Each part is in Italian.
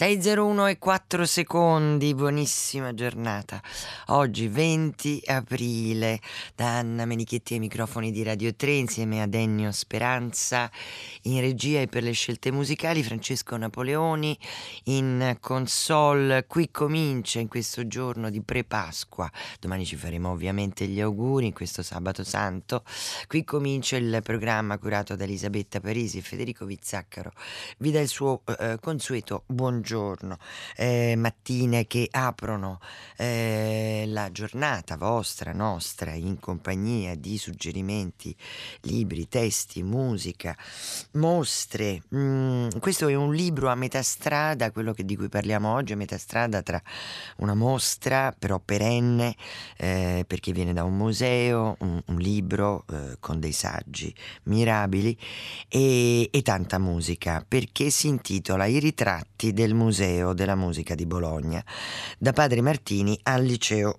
6.01 e 4 secondi, buonissima giornata. Oggi 20 aprile, da Anna Menichetti ai microfoni di Radio 3 insieme a Ennio Speranza, in regia e per le scelte musicali Francesco Napoleoni, in console. Qui comincia in questo giorno di pre-Pasqua, domani ci faremo ovviamente gli auguri in questo sabato santo. Qui comincia il programma curato da Elisabetta Parisi e Federico Vizzaccaro. Vi dà il suo eh, consueto buongiorno giorno, eh, mattine che aprono eh, la giornata vostra, nostra, in compagnia di suggerimenti, libri, testi, musica, mostre. Mm, questo è un libro a metà strada, quello che, di cui parliamo oggi, a metà strada tra una mostra, però perenne, eh, perché viene da un museo, un, un libro eh, con dei saggi mirabili e, e tanta musica, perché si intitola I ritratti del Museo della Musica di Bologna, da Padre Martini al Liceo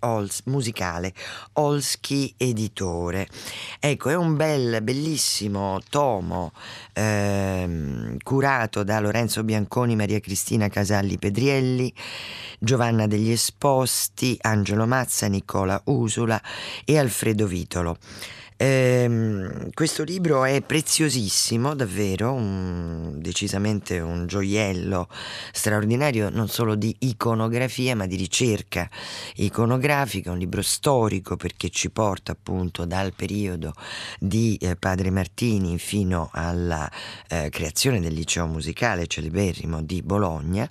Ols, Musicale Olski Editore. Ecco, è un bel, bellissimo tomo ehm, curato da Lorenzo Bianconi, Maria Cristina Casalli Pedrielli, Giovanna degli Esposti, Angelo Mazza, Nicola Usula e Alfredo Vitolo. Eh, questo libro è preziosissimo, davvero, un, decisamente un gioiello straordinario non solo di iconografia ma di ricerca iconografica, un libro storico perché ci porta appunto dal periodo di eh, Padre Martini fino alla eh, creazione del liceo musicale celeberrimo di Bologna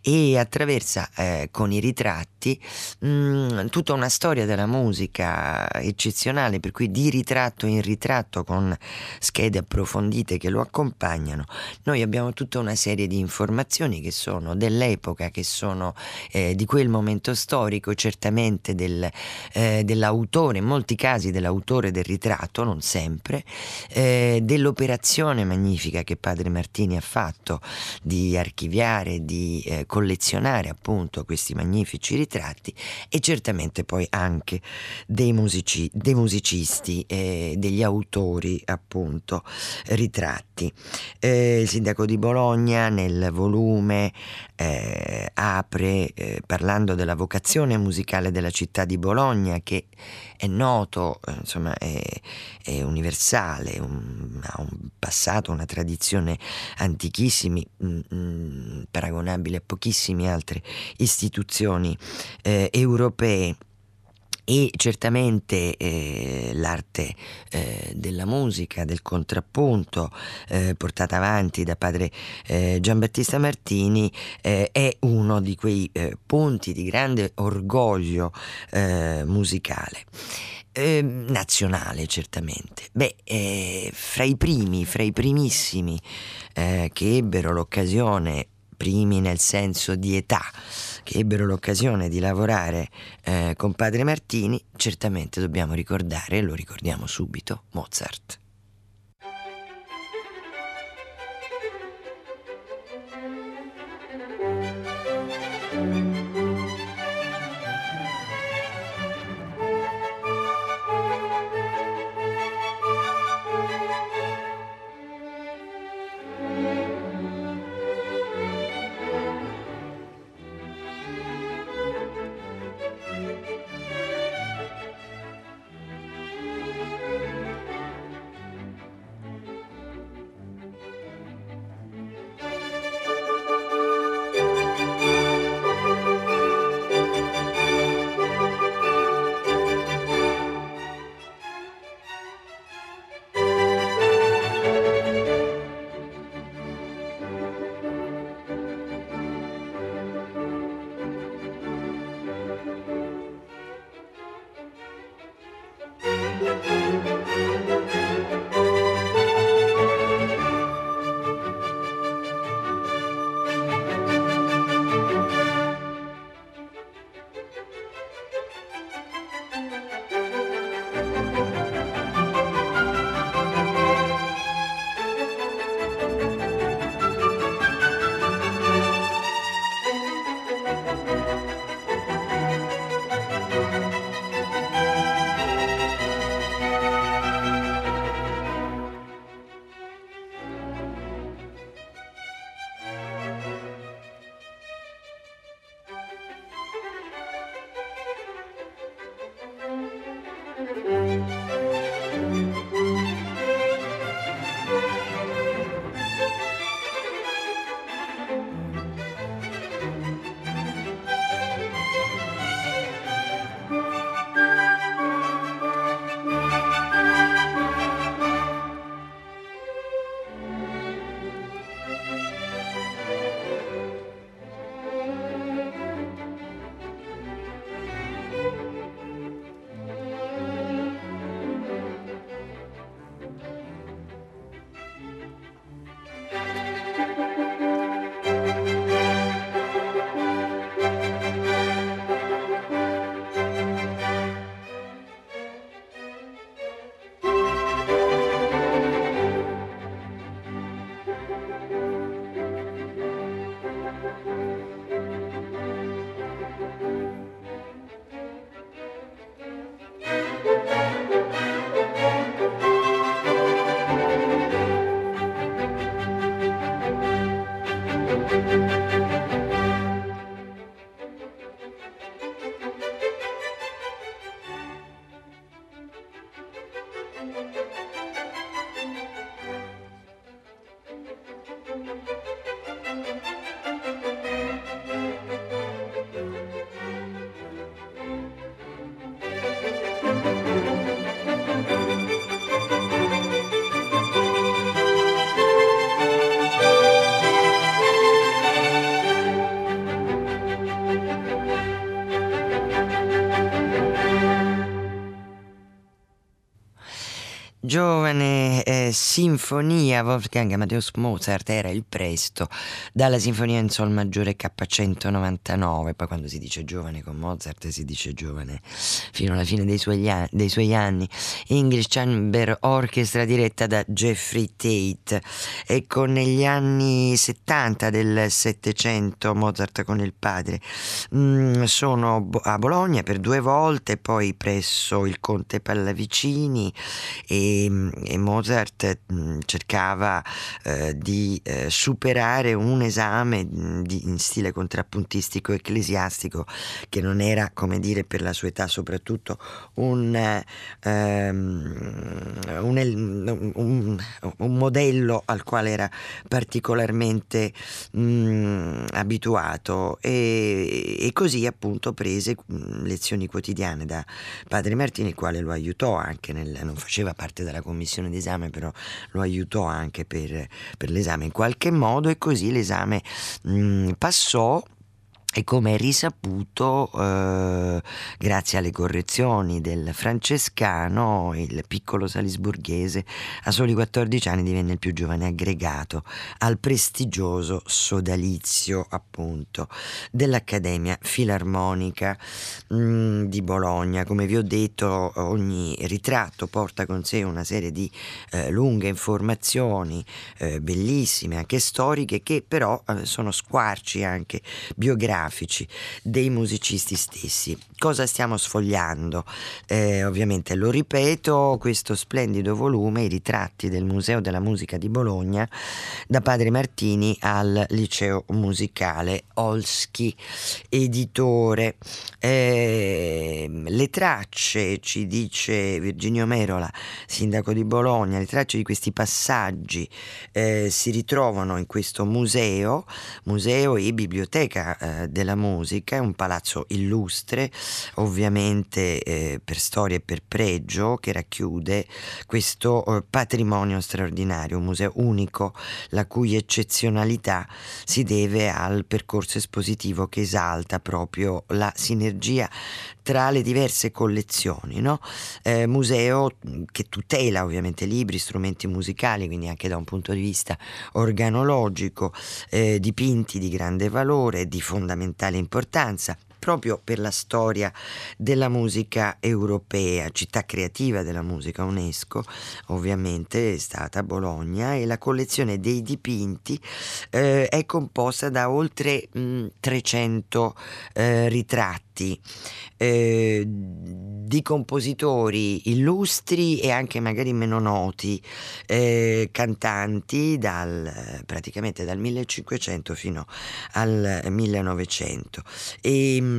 e attraversa eh, con i ritratti mh, mm, tutta una storia della musica eccezionale per cui di ritratto in ritratto con schede approfondite che lo accompagnano, noi abbiamo tutta una serie di informazioni che sono dell'epoca, che sono eh, di quel momento storico, certamente del, eh, dell'autore, in molti casi dell'autore del ritratto, non sempre, eh, dell'operazione magnifica che padre Martini ha fatto di archiviare, di eh, collezionare appunto questi magnifici ritratti e certamente poi anche dei, musici, dei musicisti eh, degli autori appunto ritratti. Eh, il sindaco di Bologna nel volume eh, apre eh, parlando della vocazione musicale della città di Bologna che è noto, eh, insomma è, è universale, un, ha un passato, una tradizione antichissimi, mh, mm, mh, mm, paragonabile a pochissime altre istituzioni eh, europee e certamente eh, l'arte eh, della musica, del contrappunto eh, portata avanti da padre eh, Giambattista Martini eh, è uno di quei eh, punti di grande orgoglio musicale. Ehm, nazionale certamente. Beh, fra i primi, fra i primissimi che ebbero l'occasione, primi nel senso di età, che ebbero l'occasione di lavorare eh, con padre Martini, certamente dobbiamo ricordare, lo ricordiamo subito, Mozart. Giovane eh, sinfonia Wolfgang Amadeus Mozart era il presto dalla sinfonia in sol maggiore K199 poi quando si dice giovane con Mozart si dice giovane fino alla fine dei suoi, anni, dei suoi anni. English Chamber Orchestra diretta da Jeffrey Tate. Ecco negli anni 70 del Settecento Mozart con il padre. Mm, sono a Bologna per due volte poi presso il conte Pallavicini e, e Mozart mm, cercava eh, di eh, superare un esame mm, di, in stile contrappuntistico ecclesiastico che non era, come dire, per la sua età soprattutto un, ehm, un, un, un modello al quale era particolarmente mh, mm, abituato. E, e, così appunto prese lezioni quotidiane da padre Martini il quale lo aiutò anche nel, non faceva parte della commissione d'esame, però lo aiutò anche per, per l'esame. In qualche modo e così l'esame mh, passò e come è risaputo, eh, grazie alle correzioni del francescano, il piccolo salisburghese a soli 14 anni divenne il più giovane aggregato al prestigioso sodalizio, appunto, dell'Accademia Filarmonica mh, mm, di Bologna. Come vi ho detto, ogni ritratto porta con sé una serie di eh, lunghe informazioni eh, bellissime, anche storiche, che però eh, sono squarci anche biografici biografici dei musicisti stessi. Cosa stiamo sfogliando? Eh, ovviamente lo ripeto, questo splendido volume, i ritratti del Museo della Musica di Bologna, da Padre Martini al Liceo Musicale Olski, editore. Eh, le tracce, ci dice Virginio Merola, sindaco di Bologna, le tracce di questi passaggi eh, si ritrovano in questo museo, museo e biblioteca eh, della musica, è un palazzo illustre, ovviamente eh, per storia e per pregio, che racchiude questo eh, patrimonio straordinario, un museo unico, la cui eccezionalità si deve al percorso espositivo che esalta proprio la sinergia tra le diverse collezioni, no? eh, museo che tutela ovviamente libri, strumenti musicali, quindi anche da un punto di vista organologico, eh, dipinti di grande valore, di fondamentale importanza, proprio per la storia della musica europea, città creativa della musica UNESCO, ovviamente è stata Bologna e la collezione dei dipinti eh, è composta da oltre mh, 300 eh, ritratti eh, di compositori illustri e anche magari meno noti, eh, cantanti dal, praticamente dal 1500 fino al 1900 e,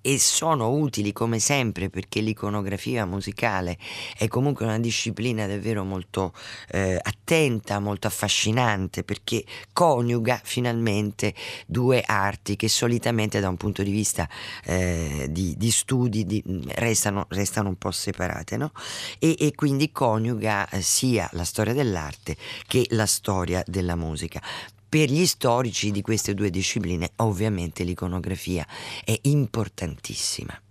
e sono utili come sempre perché l'iconografia musicale è comunque una disciplina davvero molto eh, attenta, molto affascinante perché coniuga finalmente due arti che solitamente da un punto di vista eh, di, di, studi di, restano, restano, un po' separate no? e, e, quindi coniuga eh, sia la storia dell'arte che la storia della musica. Per gli storici di queste due discipline ovviamente l'iconografia è importantissima.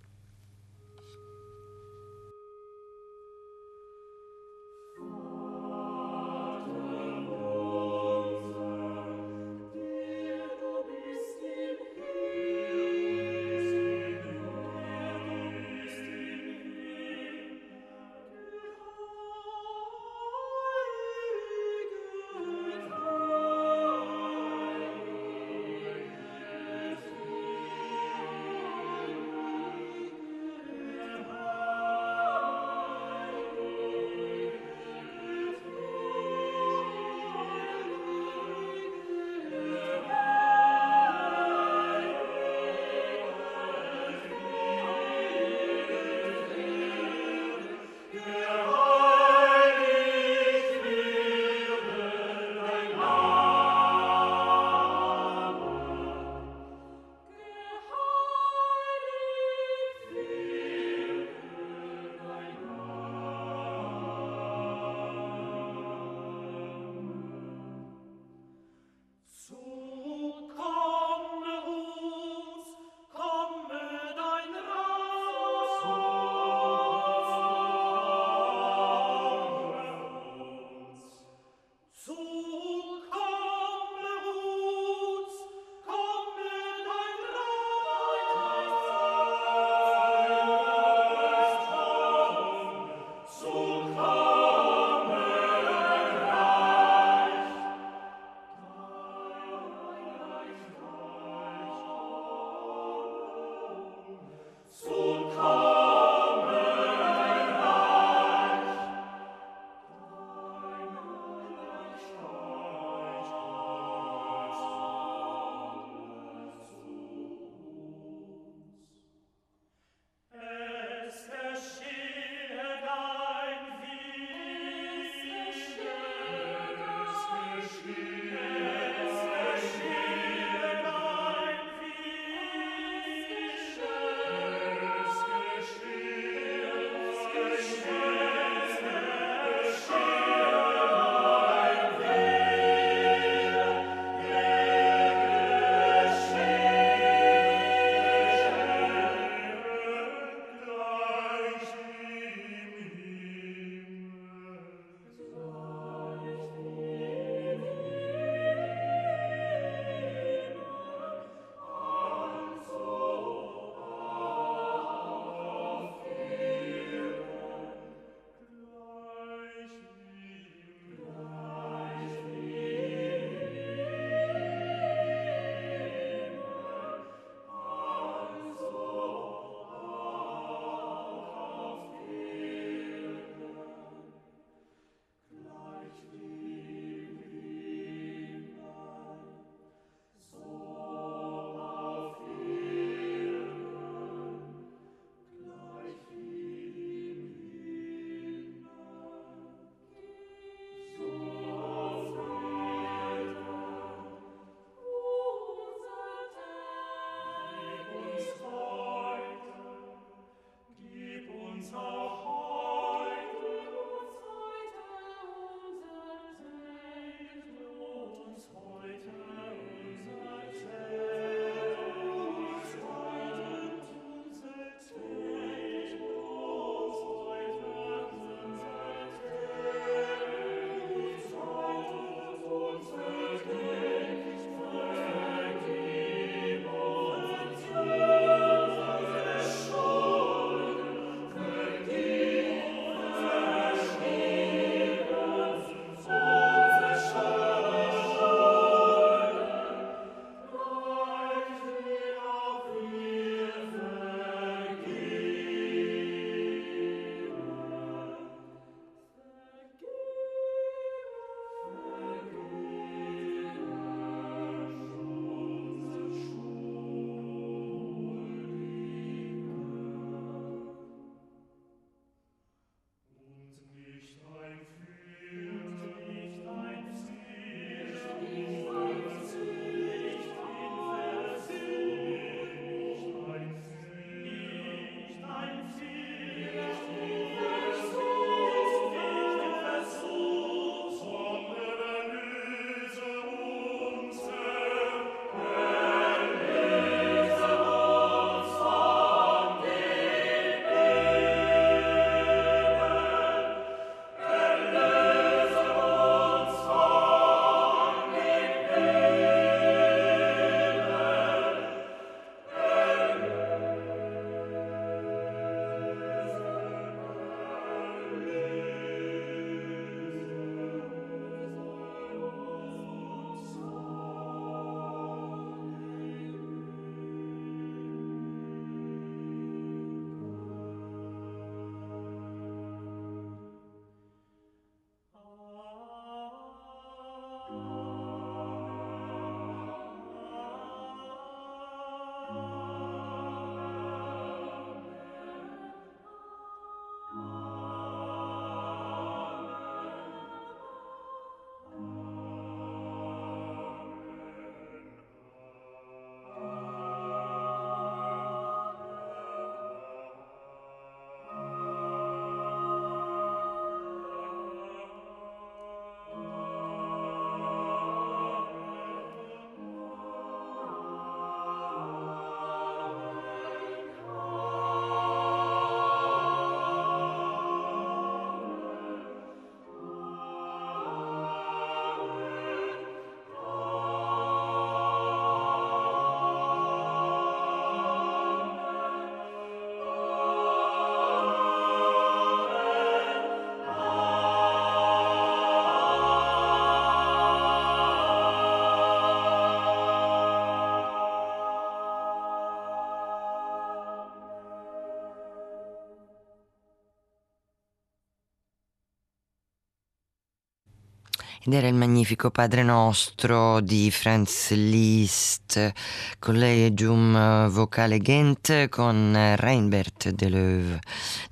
Era il magnifico Padre Nostro di Franz Liszt, Collegium Vocale Ghent con Reinbert Deleuve.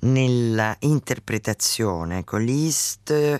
Nella interpretazione con Liszt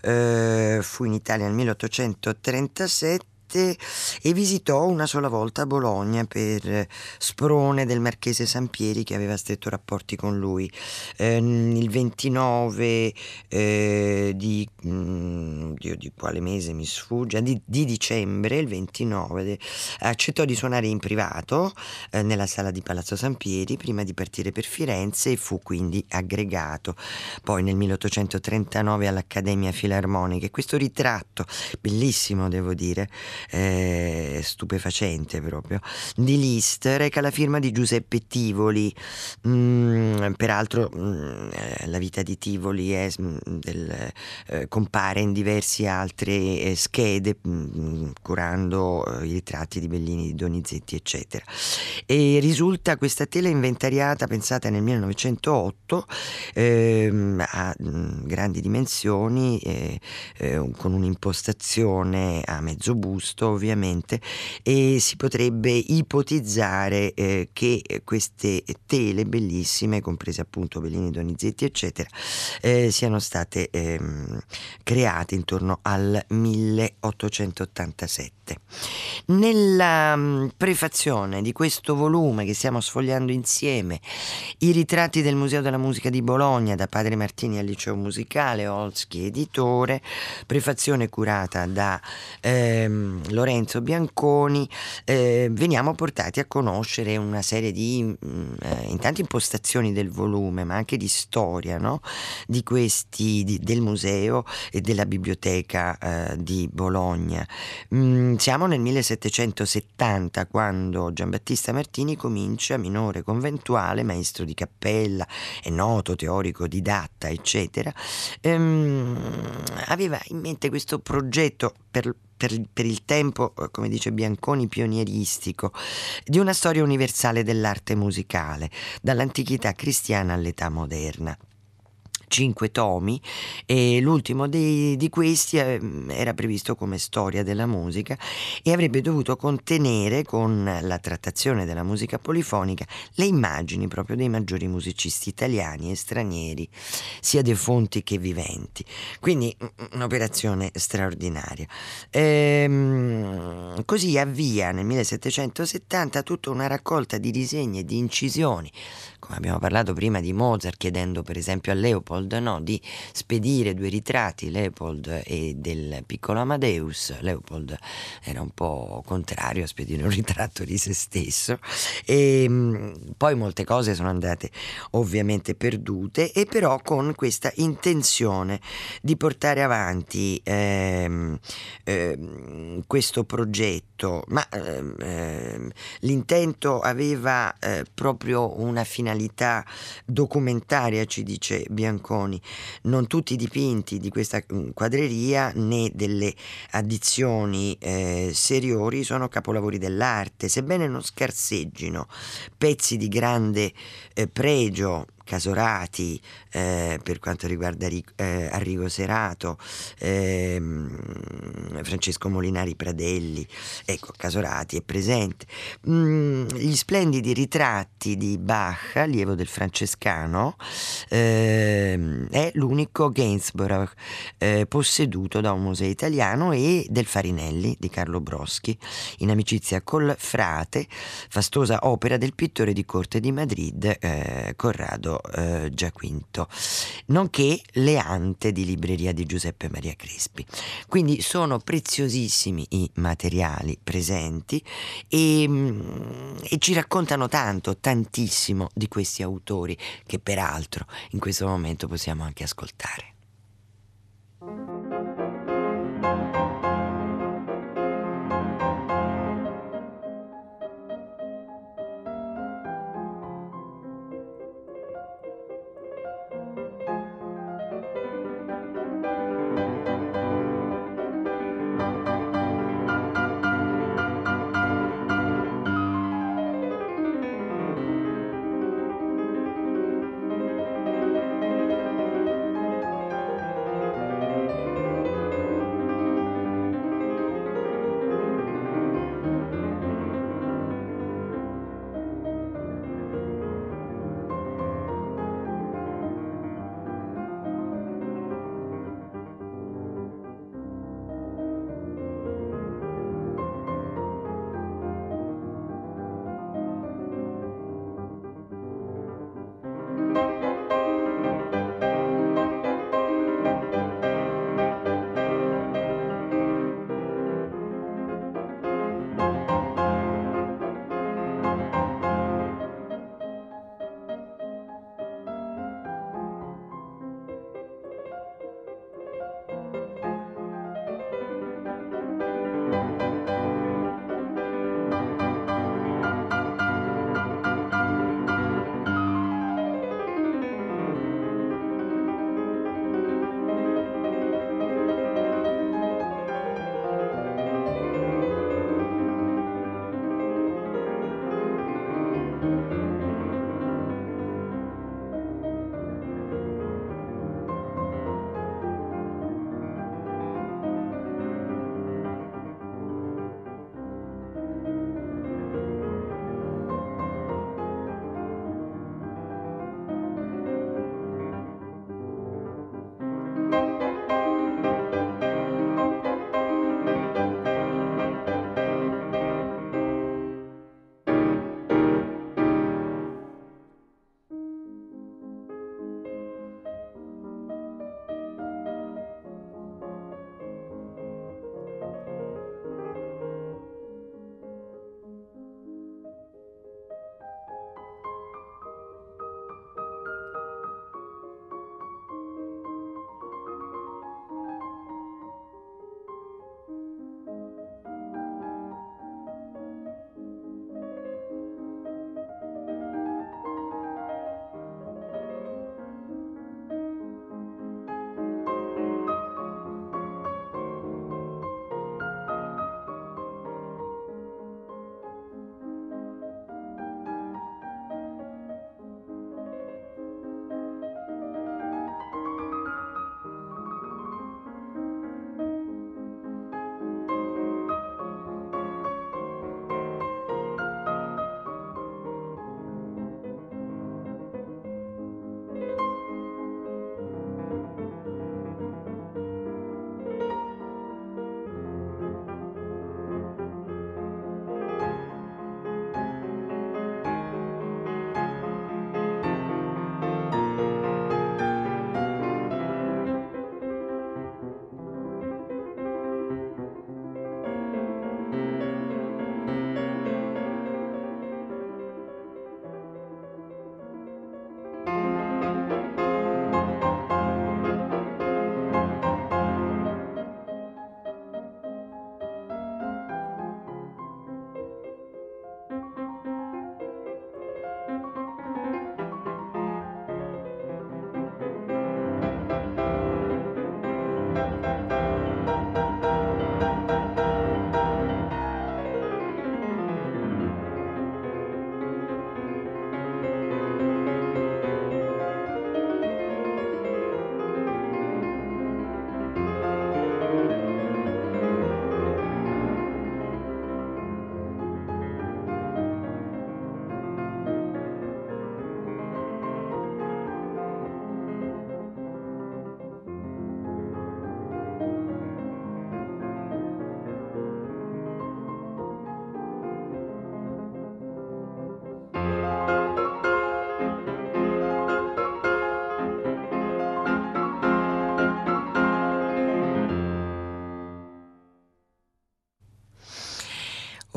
eh, fu in Italia nel 1837 Trieste e visitò una sola volta Bologna per sprone del marchese Sampieri che aveva stretto rapporti con lui. Eh, il 29 eh, di, mh, mm, di quale mese mi sfugge, di, di dicembre, il 29, accettò di suonare in privato eh, nella sala di Palazzo Sampieri prima di partire per Firenze e fu quindi aggregato. Poi nel 1839 all'Accademia Filarmonica. Questo ritratto, bellissimo devo dire, eh, stupefacente proprio, di Liszt reca la firma di Giuseppe Tivoli. Mm, peraltro mm, eh, la vita di Tivoli è, mm, del, eh, compare in diverse altre eh, schede, mm, curando eh, i ritratti di Bellini, di Donizetti, eccetera. E risulta questa tela inventariata, pensata nel 1908, ehm, a mm, grandi dimensioni, eh, con un'impostazione a mezzo busto questo ovviamente e si potrebbe ipotizzare eh, che queste tele bellissime, comprese appunto Bellini, Donizetti eccetera, eh, siano state ehm, create intorno al 1887. Nella um, prefazione di questo volume che stiamo sfogliando insieme, i ritratti del Museo della Musica di Bologna da Padre Martini al Liceo Musicale, Olschi editore, prefazione curata da ehm, Lorenzo Bianconi, eh, veniamo portati a conoscere una serie di mm, eh, intanto impostazioni del volume, ma anche di storia no? di questi, di, del museo e della biblioteca eh, di Bologna. Mm, siamo nel 1770 quando Giambattista Martini comincia, minore conventuale, maestro di cappella, è noto teorico didatta, eccetera. Ehm, aveva in mente questo progetto per per, per, il tempo, eh, come dice Bianconi, pionieristico, di una storia universale dell'arte musicale, dall'antichità cristiana all'età moderna cinque tomi e l'ultimo dei, di questi eh, era previsto come storia della musica e avrebbe dovuto contenere con la trattazione della musica polifonica le immagini proprio dei maggiori musicisti italiani e stranieri, sia defunti che viventi. Quindi un'operazione straordinaria. Ehm, così avvia nel 1770 tutta una raccolta di disegni e di incisioni come abbiamo parlato prima di Mozart, chiedendo per esempio a Leopold no, di spedire due ritratti, Leopold e del piccolo Amadeus. Leopold era un po' contrario a spedire un ritratto di se stesso e ehm, poi molte cose sono andate ovviamente perdute e però con questa intenzione di portare avanti ehm, ehm, questo progetto, ma ehm, l'intento aveva eh, proprio una finalità finalità documentaria, ci dice Bianconi, non tutti i dipinti di questa mm, quadreria né delle addizioni eh, seriori sono capolavori dell'arte, sebbene non scarseggino pezzi di grande eh, pregio Casorati eh, per quanto riguarda eh, Arrigo Serato, eh, Francesco Molinari Pradelli, ecco Casorati è presente. Mm, gli splendidi ritratti di Bach, allievo del francescano, ehm, è l'unico Gainsborough eh, posseduto da un museo italiano e del Farinelli di Carlo Broschi, in amicizia col frate, fastosa opera del pittore di corte di Madrid, eh, Corrado eh, Giaquinto, nonché Le Ante di libreria di Giuseppe Maria Crespi. Quindi sono preziosissimi i materiali presenti e, mm, e ci raccontano tanto, tantissimo di questi autori che peraltro in questo momento possiamo anche ascoltare.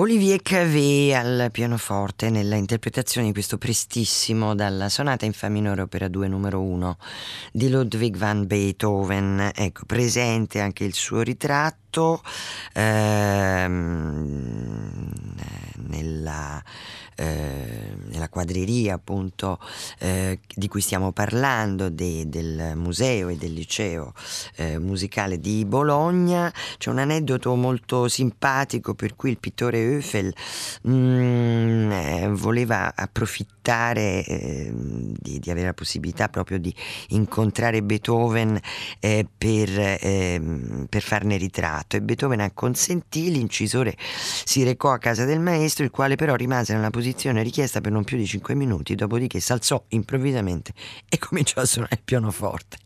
Olivier Cavé al pianoforte nella interpretazione di questo prestissimo dalla sonata in fa minore opera 2 numero 1 di Ludwig van Beethoven. Ecco, presente anche il suo ritratto ehm, nella eh, nella quadreria appunto eh, di cui stiamo parlando de, del museo e del liceo eh, musicale di Bologna. C'è un aneddoto molto simpatico per cui il pittore Eiffel mm, eh, voleva approfittare di, di, avere la possibilità proprio di incontrare Beethoven per, ehm, per farne ritratto. E Beethoven acconsentì l'incisore si recò a casa del maestro il quale però rimase nella posizione posizione richiesta per non più di 5 minuti, dopodiché s'alzò improvvisamente e cominciò a suonare il pianoforte.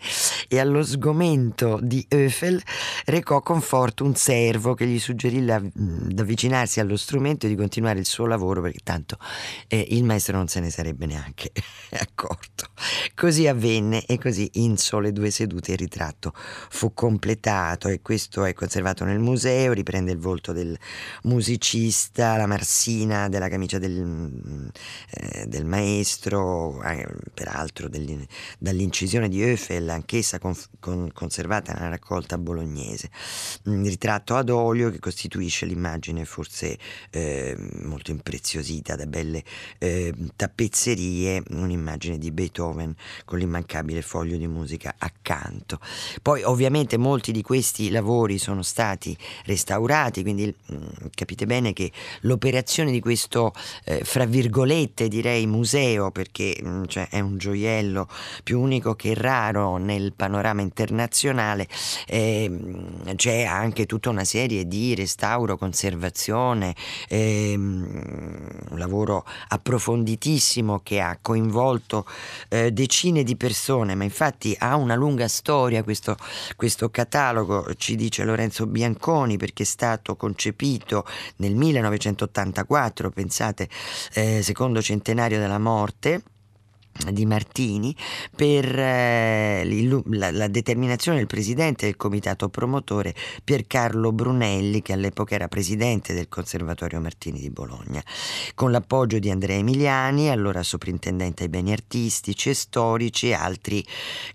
E allo sgomento di Eiffel recò conforto un servo che gli suggerì di avvicinarsi allo strumento e di continuare il suo lavoro perché tanto eh, il maestro non se ne sarebbe neanche accorto. Così avvenne e così in sole due sedute il ritratto fu completato e questo è conservato nel museo, riprende il volto del musicista, la marsina della camicia del eh, del maestro, eh, peraltro dall'incisione di Eiffel, anch'essa con, con, conservata nella raccolta bolognese. Un ritratto ad olio che costituisce l'immagine forse eh, molto impreziosita da belle eh, tappezzerie, un'immagine di Beethoven con l'immancabile foglio di musica accanto. Poi ovviamente molti di questi lavori sono stati restaurati, quindi mh, mm, capite bene che l'operazione di questo eh, fra virgolette direi museo perché mm, cioè, è un gioiello più unico che raro nel panorama internazionale eh, c'è anche tutta una serie di restauro conservazione eh, un lavoro approfonditissimo che ha coinvolto eh, decine di persone ma infatti ha una lunga storia questo, questo catalogo ci dice Lorenzo Bianconi perché è stato concepito nel 1984 pensate eh, secondo centenario della morte di Martini per eh, la, la, determinazione del presidente del comitato promotore Piercarlo Brunelli che all'epoca era presidente del Conservatorio Martini di Bologna. Con l'appoggio di Andrea Emiliani allora soprintendente ai beni artistici e storici e altri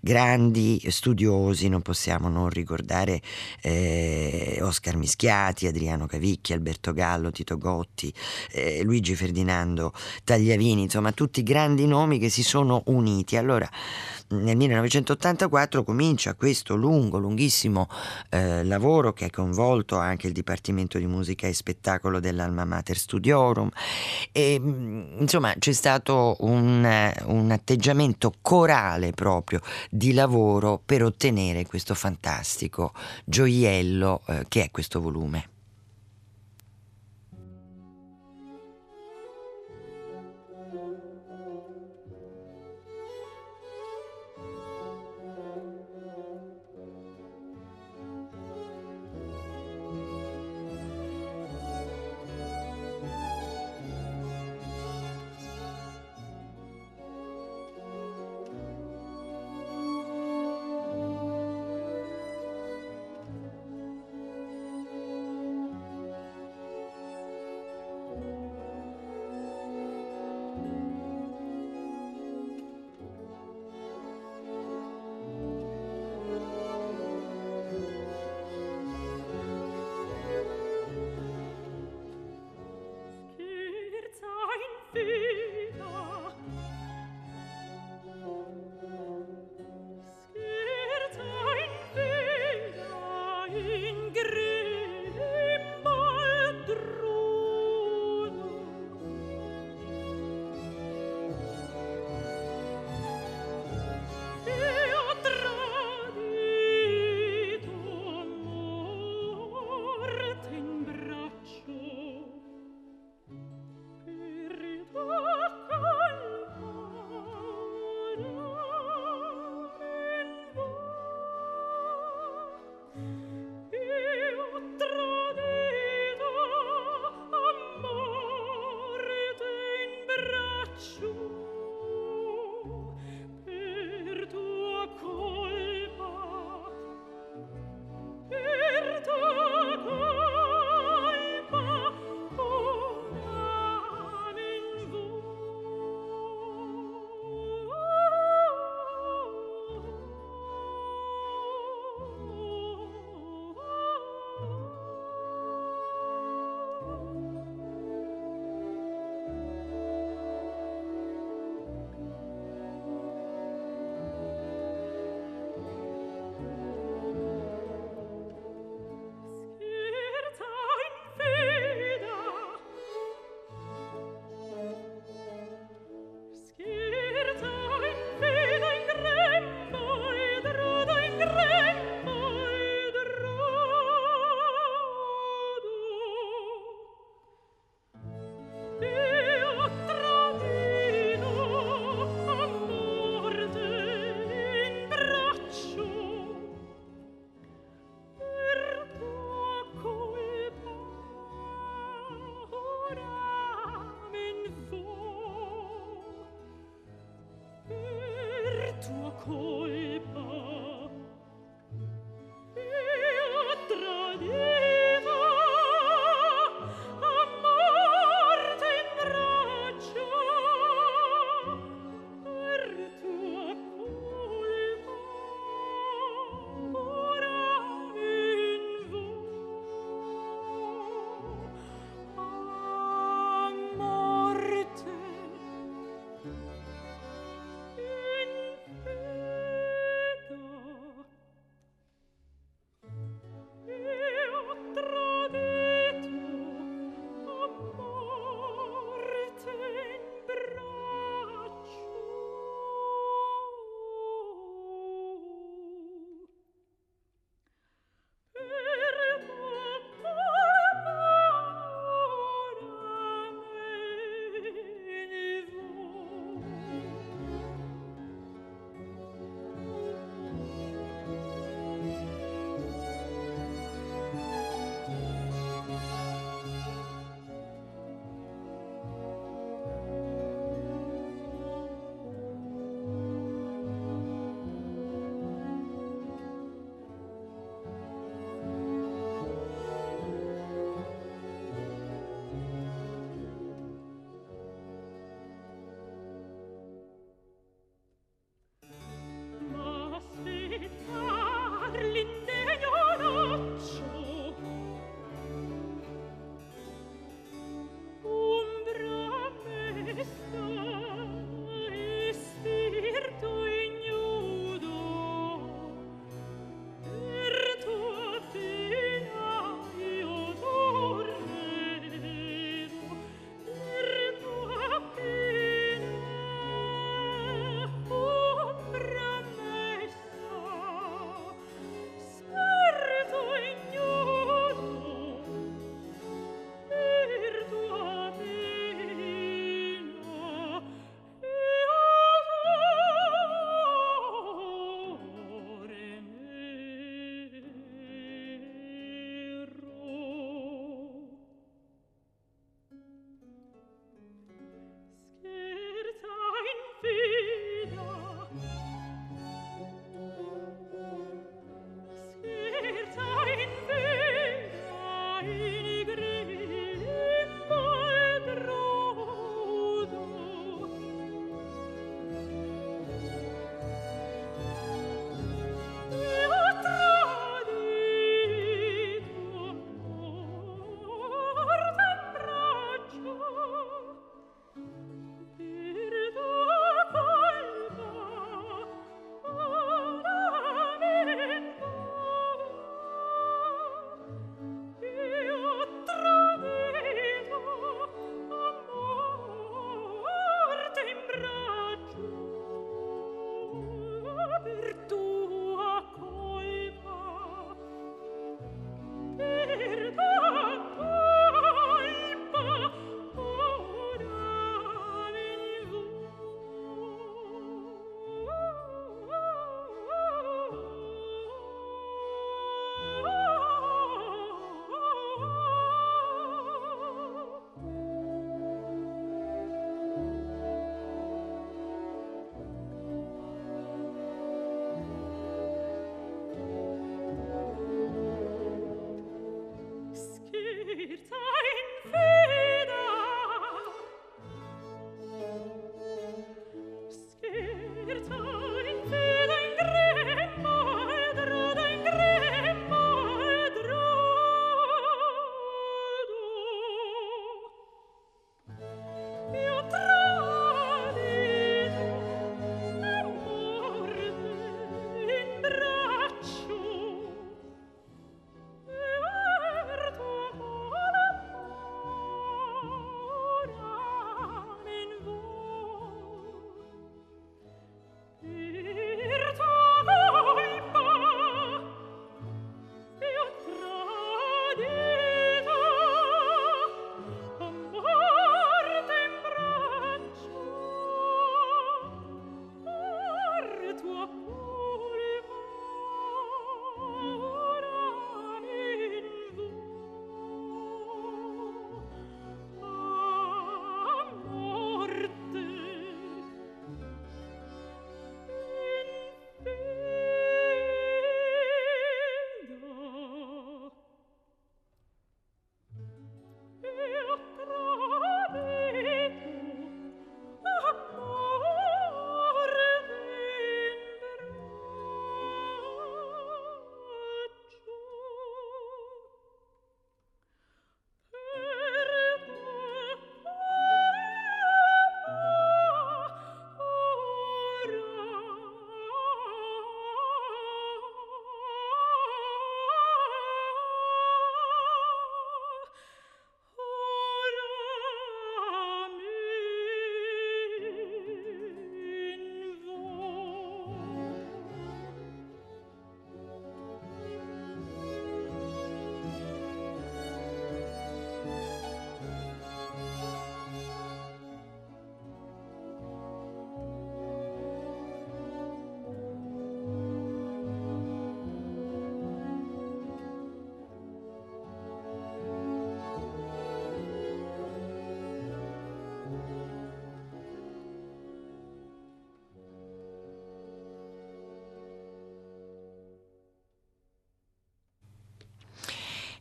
grandi studiosi non possiamo non ricordare eh, Oscar Mischiati, Adriano Cavicchi, Alberto Gallo, Tito Gotti eh, Luigi Ferdinando Tagliavini insomma tutti grandi nomi che si sono sono uniti. Allora, nel 1984 comincia questo lungo, lunghissimo eh, lavoro che ha coinvolto anche il Dipartimento di Musica e Spettacolo dell'Alma Mater Studiorum e mm, insomma c'è stato un, un atteggiamento corale proprio di lavoro per ottenere questo fantastico gioiello eh, che è questo volume. colpa.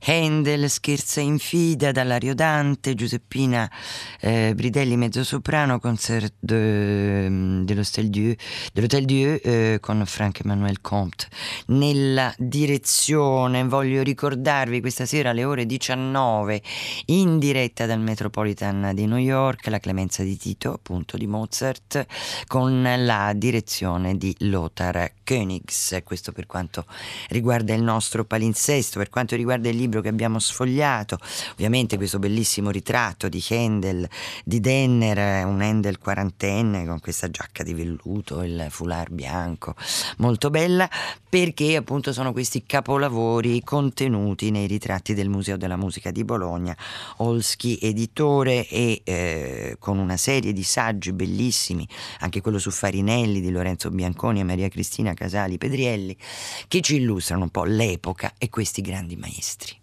Handel, Scherza in fida dall'Ario Dante, Giuseppina eh, Bridelli mezzosoprano, concert de, dell'Hôtel Dieu, dell'Hôtel Dieu eh, con Frank Emmanuel Comte. Nella direzione voglio ricordarvi questa sera alle ore 19 in diretta dal Metropolitan di New York la clemenza di Tito, appunto di Mozart, con la direzione di Lothar Königs. Questo per quanto riguarda il nostro palinsesto, per quanto riguarda il libro che abbiamo sfogliato, ovviamente questo bellissimo ritratto di Handel, di Denner, un Handel quarantenne con questa giacca di velluto, il foulard bianco, molto bella, perché appunto sono questi capolavori contenuti nei ritratti del Museo della Musica di Bologna, Olski editore e eh, con una serie di saggi bellissimi, anche quello su Farinelli di Lorenzo Bianconi e Maria Cristina Casali Pedrielli, che ci illustrano un po' l'epoca e questi grandi maestri.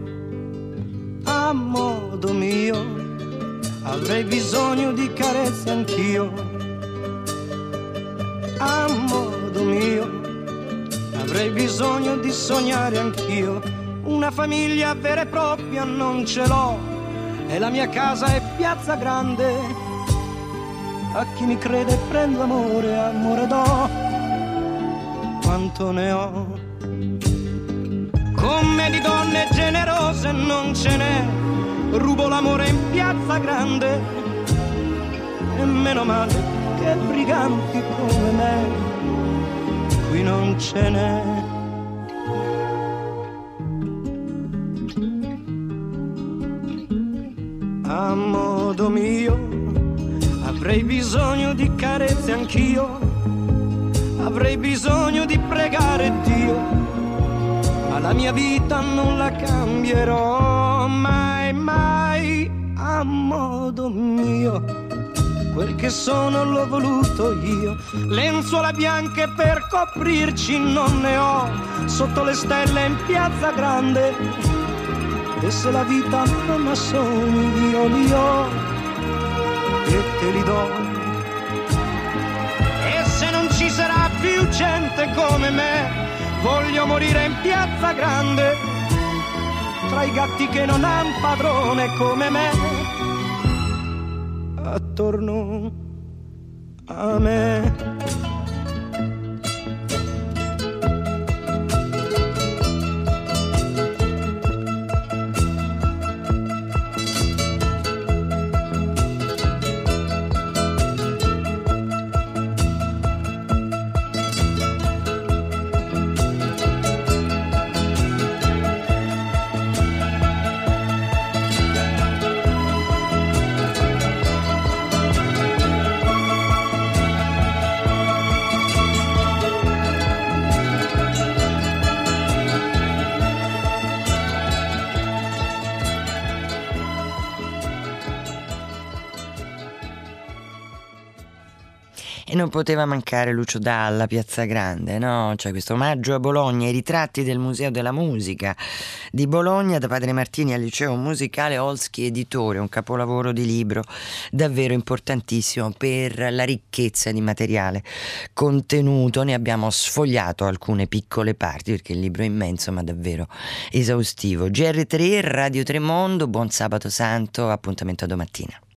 a modo mio, avrei bisogno di carezze anch'io, a modo mio, avrei bisogno di sognare anch'io, una famiglia vera e propria non ce l'ho, e la mia casa è piazza grande, a chi mi crede prendo amore, amore do, quanto ne ho. Come di donne generose non ce n'è, rubo l'amore in piazza grande e meno male che briganti come me qui non ce n'è. A modo mio avrei bisogno di carezze anch'io, avrei bisogno di pregare Dio ma la mia vita non la cambierò mai, mai a modo mio. Quel che sono l'ho voluto io, lenzuola bianche per coprirci non ne ho, sotto le stelle in piazza grande. E se la vita non ha sogni io li ho e te li do. E se non ci sarà più gente come me, Voglio morire in piazza grande, tra i gatti che non han padrone come me, attorno a me. Non poteva mancare Lucio Dalla, Piazza Grande, no? Cioè questo omaggio a Bologna, i ritratti del Museo della Musica di Bologna da Padre Martini al Liceo Musicale Olski Editore, un capolavoro di libro davvero importantissimo per la ricchezza di materiale contenuto. Ne abbiamo sfogliato alcune piccole parti perché il libro è immenso ma davvero esaustivo. GR3, Radio Tremondo, buon sabato santo, appuntamento a domattina.